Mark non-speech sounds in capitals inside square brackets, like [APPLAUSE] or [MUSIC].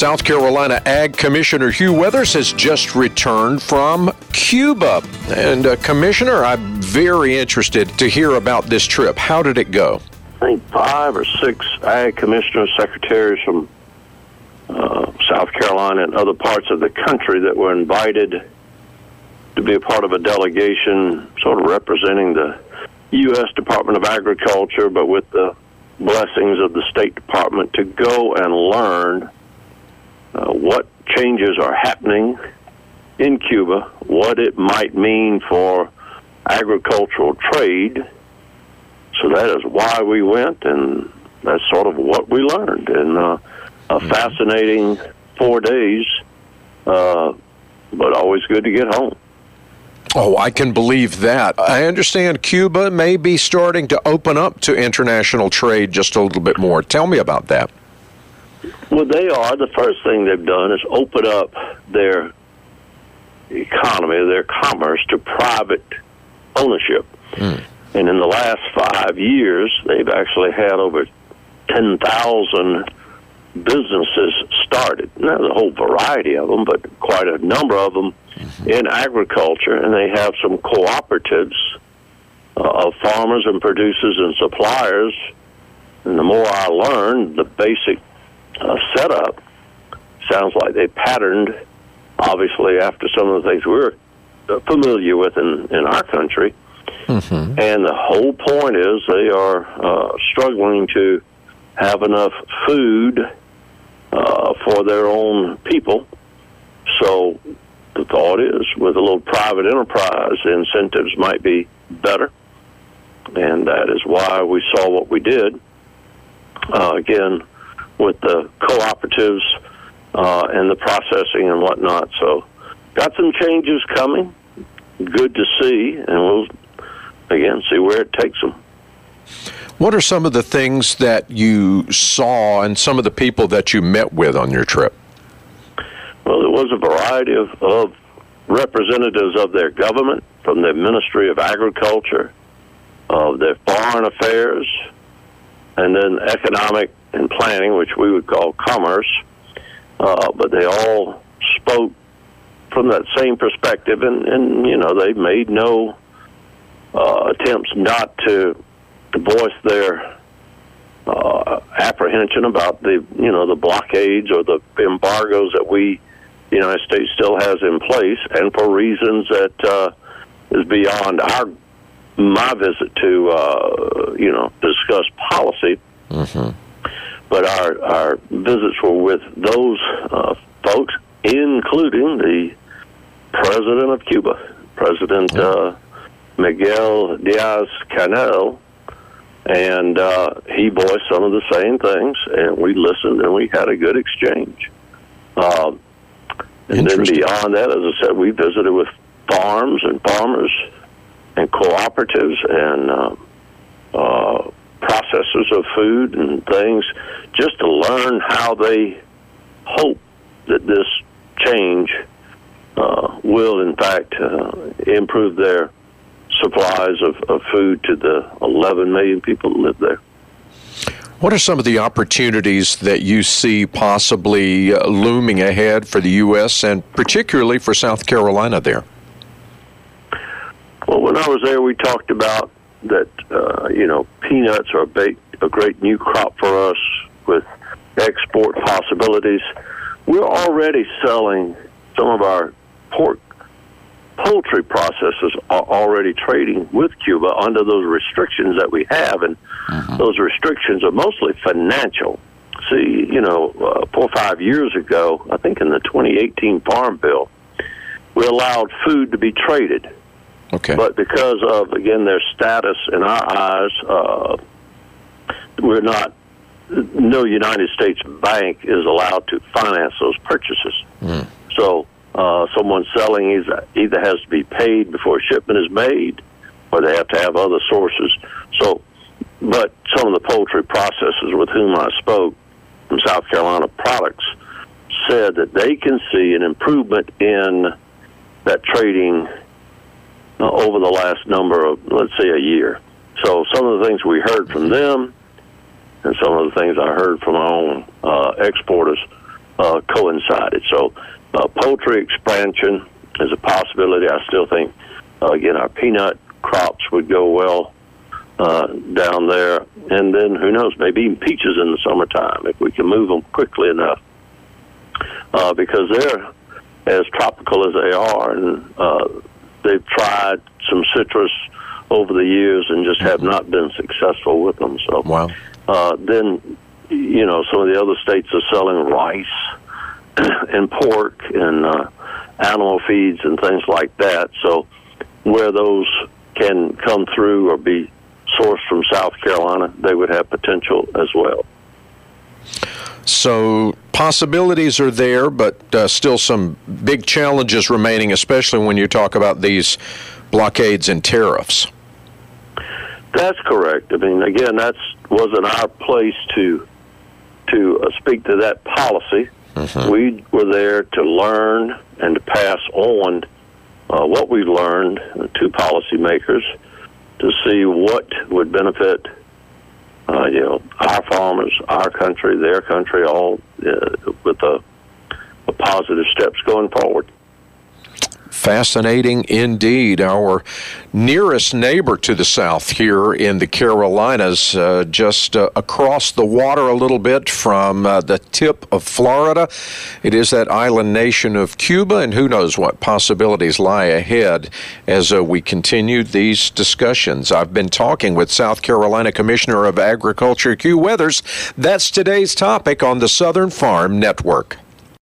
South Carolina Ag Commissioner Hugh Weathers has just returned from Cuba. And, uh, Commissioner, I'm very interested to hear about this trip. How did it go? I think five or six ag commissioners, secretaries from uh, South Carolina and other parts of the country that were invited to be a part of a delegation sort of representing the U.S. Department of Agriculture, but with the blessings of the State Department to go and learn uh, what changes are happening in Cuba, what it might mean for agricultural trade. So that is why we went, and that's sort of what we learned. And uh, a mm-hmm. fascinating four days, uh, but always good to get home. Oh, I can believe that. I understand Cuba may be starting to open up to international trade just a little bit more. Tell me about that. Well, they are. The first thing they've done is open up their economy, their commerce to private ownership. Mm. And in the last five years, they've actually had over 10,000 businesses started. Now, there's a whole variety of them, but quite a number of them mm-hmm. in agriculture, and they have some cooperatives uh, of farmers and producers and suppliers. And the more I learned, the basic uh, setup sounds like they patterned, obviously, after some of the things we're familiar with in, in our country. Mm-hmm. And the whole point is they are uh, struggling to have enough food uh, for their own people. So the thought is, with a little private enterprise, the incentives might be better, and that is why we saw what we did. Uh, again, with the cooperatives uh, and the processing and whatnot. So, got some changes coming. Good to see, and we'll again see where it takes them. What are some of the things that you saw and some of the people that you met with on your trip? Well, there was a variety of, of representatives of their government, from the Ministry of Agriculture, of their foreign affairs, and then economic and planning, which we would call commerce. Uh, but they all spoke from that same perspective, and, and you know they made no uh, attempts not to voice their uh, apprehension about the you know the blockades or the embargoes that we the United States still has in place, and for reasons that uh, is beyond our my visit to uh, you know discuss policy. Mm-hmm. But our our visits were with those uh, folks, including the president of Cuba, President uh, Miguel Diaz Canel, and uh, he voiced some of the same things, and we listened and we had a good exchange. Uh, and then beyond that, as I said, we visited with farms and farmers and cooperatives and uh, uh, processors of food and things, just to learn how they hope that this change uh, will, in fact, uh, improve their supplies of, of food to the 11 million people that live there. What are some of the opportunities that you see possibly uh, looming ahead for the U.S. and particularly for South Carolina there? Well, when I was there, we talked about that, uh, you know, peanuts are a, big, a great new crop for us with export possibilities. We're already selling some of our pork poultry processors are already trading with Cuba under those restrictions that we have, and mm-hmm. those restrictions are mostly financial. See, you know, uh, four or five years ago, I think in the 2018 Farm Bill, we allowed food to be traded. Okay. But because of again their status in our eyes, uh, we're not. No United States bank is allowed to finance those purchases. Mm. So uh, someone selling is either has to be paid before shipment is made, or they have to have other sources. So, but some of the poultry processors with whom I spoke from South Carolina Products said that they can see an improvement in that trading over the last number of, let's say, a year. So some of the things we heard from them, and some of the things I heard from our own uh, exporters uh, coincided. So, uh, poultry expansion is a possibility. I still think, uh, again, our peanut crops would go well uh, down there, and then who knows, maybe even peaches in the summertime if we can move them quickly enough, uh, because they're as tropical as they are, and uh, they've tried some citrus over the years and just have not been successful with them. So, wow. uh, then you know, some of the other states are selling rice [CLEARS THROAT] and pork and uh, animal feeds and things like that. So, where those can come through or be sourced from South Carolina, they would have potential as well. So possibilities are there, but uh, still some big challenges remaining, especially when you talk about these blockades and tariffs. That's correct. I mean, again, that wasn't our place to to uh, speak to that policy. Mm-hmm. We were there to learn and to pass on uh, what we learned to policymakers to see what would benefit, uh, you know, our farmers, our country, their country, all uh, with a, a positive steps going forward. Fascinating indeed. Our nearest neighbor to the south here in the Carolinas, uh, just uh, across the water a little bit from uh, the tip of Florida. It is that island nation of Cuba, and who knows what possibilities lie ahead as uh, we continue these discussions. I've been talking with South Carolina Commissioner of Agriculture, Hugh Weathers. That's today's topic on the Southern Farm Network.